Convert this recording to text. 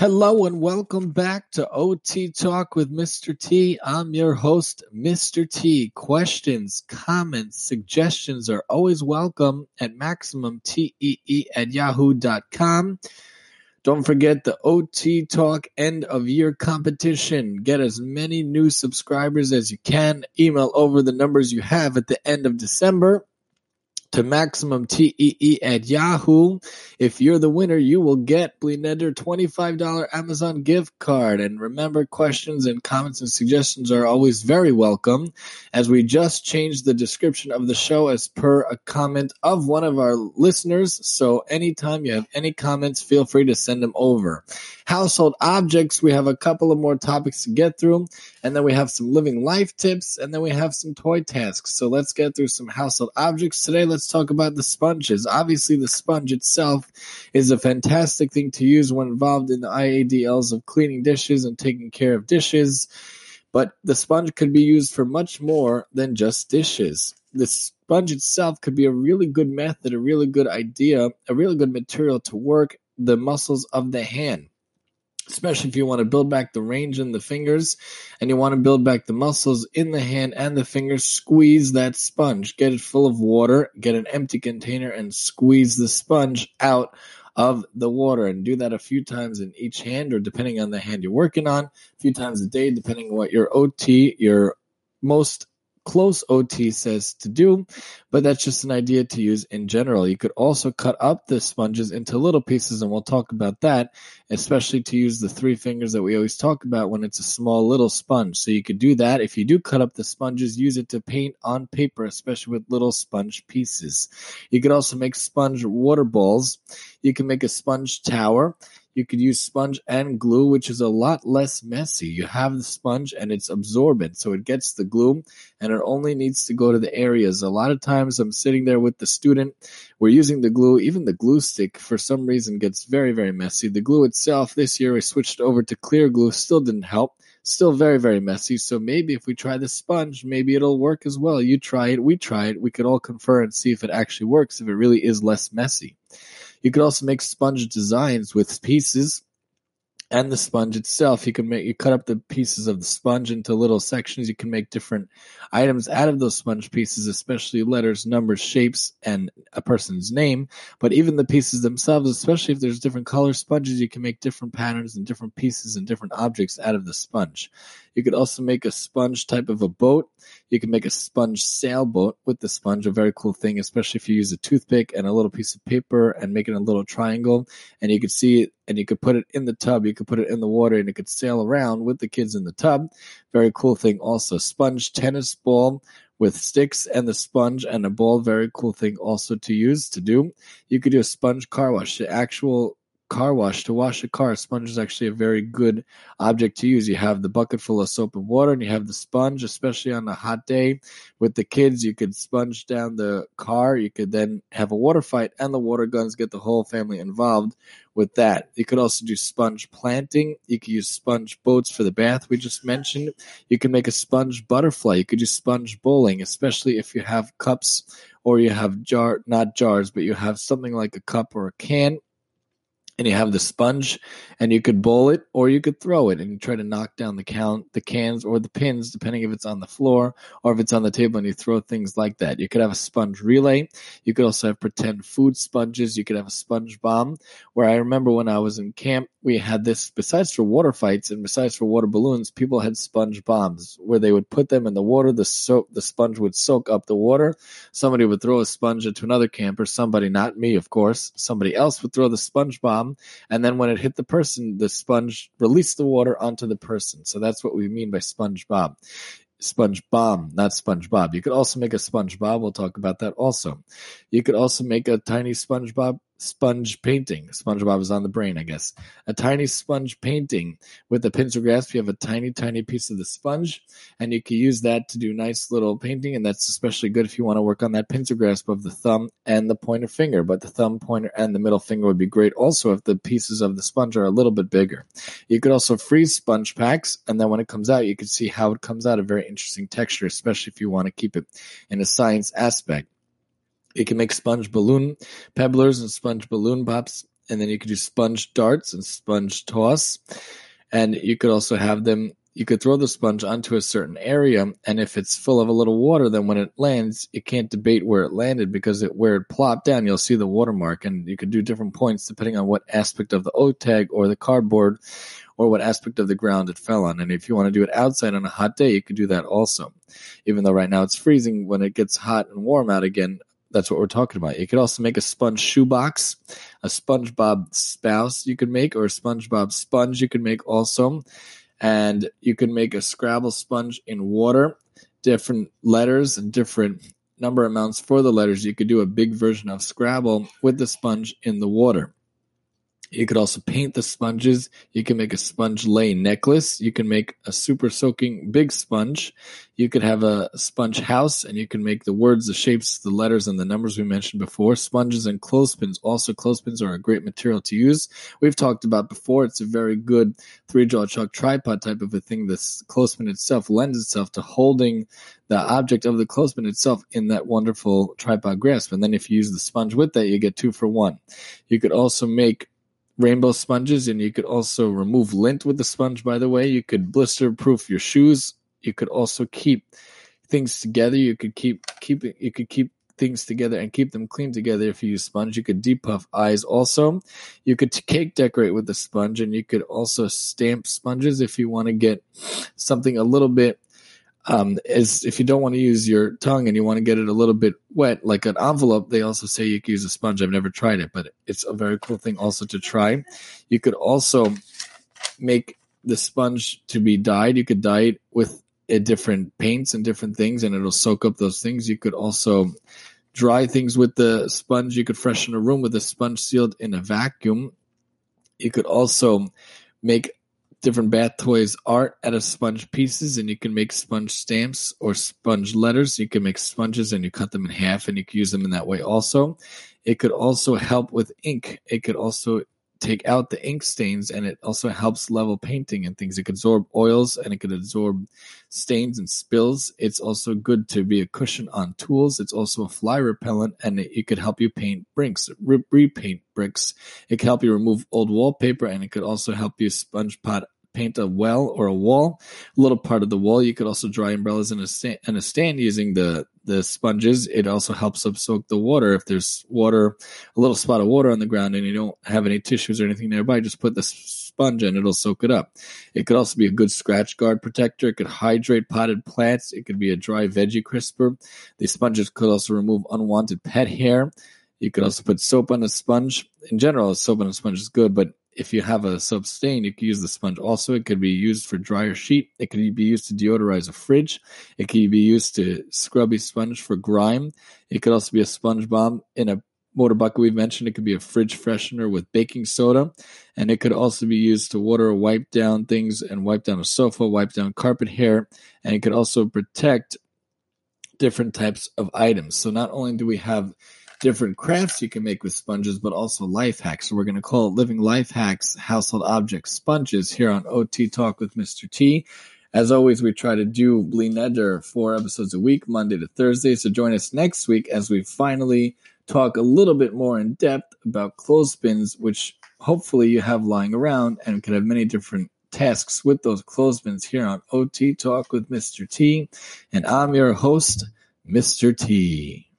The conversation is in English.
Hello and welcome back to OT Talk with Mr. T. I'm your host, Mr. T. Questions, comments, suggestions are always welcome at MaximumTEE at yahoo.com. Don't forget the OT Talk end of year competition. Get as many new subscribers as you can. Email over the numbers you have at the end of December to maximum TEE at Yahoo. If you're the winner, you will get Blineder $25 Amazon gift card. And remember, questions and comments and suggestions are always very welcome as we just changed the description of the show as per a comment of one of our listeners. So anytime you have any comments, feel free to send them over. Household objects, we have a couple of more topics to get through. And then we have some living life tips. And then we have some toy tasks. So let's get through some household objects today. Let's talk about the sponges. Obviously, the sponge itself is a fantastic thing to use when involved in the IADLs of cleaning dishes and taking care of dishes. But the sponge could be used for much more than just dishes. The sponge itself could be a really good method, a really good idea, a really good material to work the muscles of the hand especially if you want to build back the range in the fingers and you want to build back the muscles in the hand and the fingers, squeeze that sponge. Get it full of water, get an empty container, and squeeze the sponge out of the water and do that a few times in each hand or depending on the hand you're working on, a few times a day, depending on what your OT, your most close OT says to do, but that's just an idea to use in general. You could also cut up the sponges into little pieces, and we'll talk about that, especially to use the three fingers that we always talk about when it's a small little sponge. So you could do that. If you do cut up the sponges, use it to paint on paper, especially with little sponge pieces. You could also make sponge water balls. You can make a sponge tower. You could use sponge and glue, which is a lot less messy. You have the sponge and it's absorbent, so it gets the glue and it only needs to go to the areas. A lot of times I'm sitting there with the student, we're using the glue, even the glue stick for some reason gets very, very messy. The glue itself, this year we switched over to clear glue, still didn't help. Still very, very messy. So maybe if we try the sponge, maybe it'll work as well. You try it, we try it. We could all confer and see if it actually works, if it really is less messy. You could also make sponge designs with pieces and the sponge itself. You can make you cut up the pieces of the sponge into little sections. You can make different items out of those sponge pieces, especially letters, numbers, shapes, and a person's name. But even the pieces themselves, especially if there's different color sponges, you can make different patterns and different pieces and different objects out of the sponge. You could also make a sponge type of a boat. You can make a sponge sailboat with the sponge, a very cool thing, especially if you use a toothpick and a little piece of paper and make it a little triangle. And you could see it and you could put it in the tub. You could put it in the water and it could sail around with the kids in the tub. Very cool thing also. Sponge tennis ball with sticks and the sponge and a ball. Very cool thing also to use to do. You could do a sponge car wash. The actual car wash to wash a car. A sponge is actually a very good object to use. You have the bucket full of soap and water, and you have the sponge, especially on a hot day with the kids. You could sponge down the car. You could then have a water fight and the water guns, get the whole family involved with that. You could also do sponge planting. You could use sponge boats for the bath we just mentioned. You can make a sponge butterfly. You could do sponge bowling, especially if you have cups or you have jar not jars, but you have something like a cup or a can and you have the sponge and you could bowl it or you could throw it and you try to knock down the count the cans or the pins depending if it's on the floor or if it's on the table and you throw things like that. You could have a sponge relay. You could also have pretend food sponges. You could have a sponge bomb. Where i remember when i was in camp we had this besides for water fights and besides for water balloons people had sponge bombs where they would put them in the water the soak the sponge would soak up the water somebody would throw a sponge into another camper somebody not me of course somebody else would throw the sponge bomb and then when it hit the person, the sponge released the water onto the person. So that's what we mean by SpongeBob. Sponge bomb, not SpongeBob. You could also make a SpongeBob. We'll talk about that also. You could also make a tiny SpongeBob sponge painting. SpongeBob is on the brain, I guess. A tiny sponge painting with a pencil grasp. You have a tiny, tiny piece of the sponge, and you can use that to do nice little painting. And that's especially good if you want to work on that pencil grasp of the thumb and the pointer finger. But the thumb, pointer, and the middle finger would be great also if the pieces of the sponge are a little bit bigger. You could also freeze sponge packs, and then when it comes out, you can see how it comes out a very interesting texture, especially if you want to keep it in a science aspect. You can make sponge balloon pebblers and sponge balloon pops and then you could do sponge darts and sponge toss. And you could also have them you could throw the sponge onto a certain area, and if it's full of a little water, then when it lands, you can't debate where it landed because it, where it plopped down, you'll see the watermark, and you could do different points depending on what aspect of the O tag or the cardboard or what aspect of the ground it fell on. And if you want to do it outside on a hot day, you could do that also. Even though right now it's freezing, when it gets hot and warm out again, that's what we're talking about. You could also make a sponge shoebox, a SpongeBob spouse you could make, or a SpongeBob sponge you could make also and you can make a Scrabble sponge in water, different letters and different number amounts for the letters. You could do a big version of Scrabble with the sponge in the water. You could also paint the sponges. You can make a sponge lei necklace. You can make a super soaking big sponge. You could have a sponge house and you can make the words, the shapes, the letters, and the numbers we mentioned before. Sponges and clothespins. Also, clothespins are a great material to use. We've talked about before. It's a very good three jaw chuck tripod type of a thing. This clothespin itself lends itself to holding the object of the clothespin itself in that wonderful tripod grasp. And then if you use the sponge with that, you get two for one. You could also make rainbow sponges and you could also remove lint with the sponge by the way. You could blister proof your shoes. You could also keep things together. You could keep keep you could keep things together and keep them clean together if you use sponge. You could depuff eyes also. You could cake decorate with the sponge and you could also stamp sponges if you want to get something a little bit um, is if you don't want to use your tongue and you want to get it a little bit wet, like an envelope, they also say you can use a sponge. I've never tried it, but it's a very cool thing also to try. You could also make the sponge to be dyed. You could dye it with different paints and different things, and it'll soak up those things. You could also dry things with the sponge. You could freshen a room with a sponge sealed in a vacuum. You could also make different bath toys art out of sponge pieces and you can make sponge stamps or sponge letters. You can make sponges and you cut them in half and you can use them in that way also. It could also help with ink. It could also take out the ink stains and it also helps level painting and things. It can absorb oils and it can absorb stains and spills. It's also good to be a cushion on tools. It's also a fly repellent and it, it could help you paint bricks, re- repaint bricks. It can help you remove old wallpaper and it could also help you sponge pot paint a well or a wall, a little part of the wall. You could also dry umbrellas in a in a stand using the the sponges. It also helps soak the water. If there's water, a little spot of water on the ground, and you don't have any tissues or anything nearby, just put the sponge in. It'll soak it up. It could also be a good scratch guard protector. It could hydrate potted plants. It could be a dry veggie crisper. These sponges could also remove unwanted pet hair. You could also put soap on a sponge. In general, soap on a sponge is good, but if you have a soap stain, you can use the sponge. Also, it could be used for dryer sheet. It could be used to deodorize a fridge. It could be used to scrubby sponge for grime. It could also be a sponge bomb in a motor bucket we mentioned. It could be a fridge freshener with baking soda. And it could also be used to water wipe down things and wipe down a sofa, wipe down carpet hair. And it could also protect different types of items. So not only do we have different crafts you can make with sponges, but also life hacks. So we're going to call it Living Life Hacks Household Objects Sponges here on OT Talk with Mr. T. As always, we try to do Bli Neder four episodes a week, Monday to Thursday. So join us next week as we finally talk a little bit more in depth about clothespins, which hopefully you have lying around and can have many different tasks with those clothespins here on OT Talk with Mr. T. And I'm your host, Mr. T.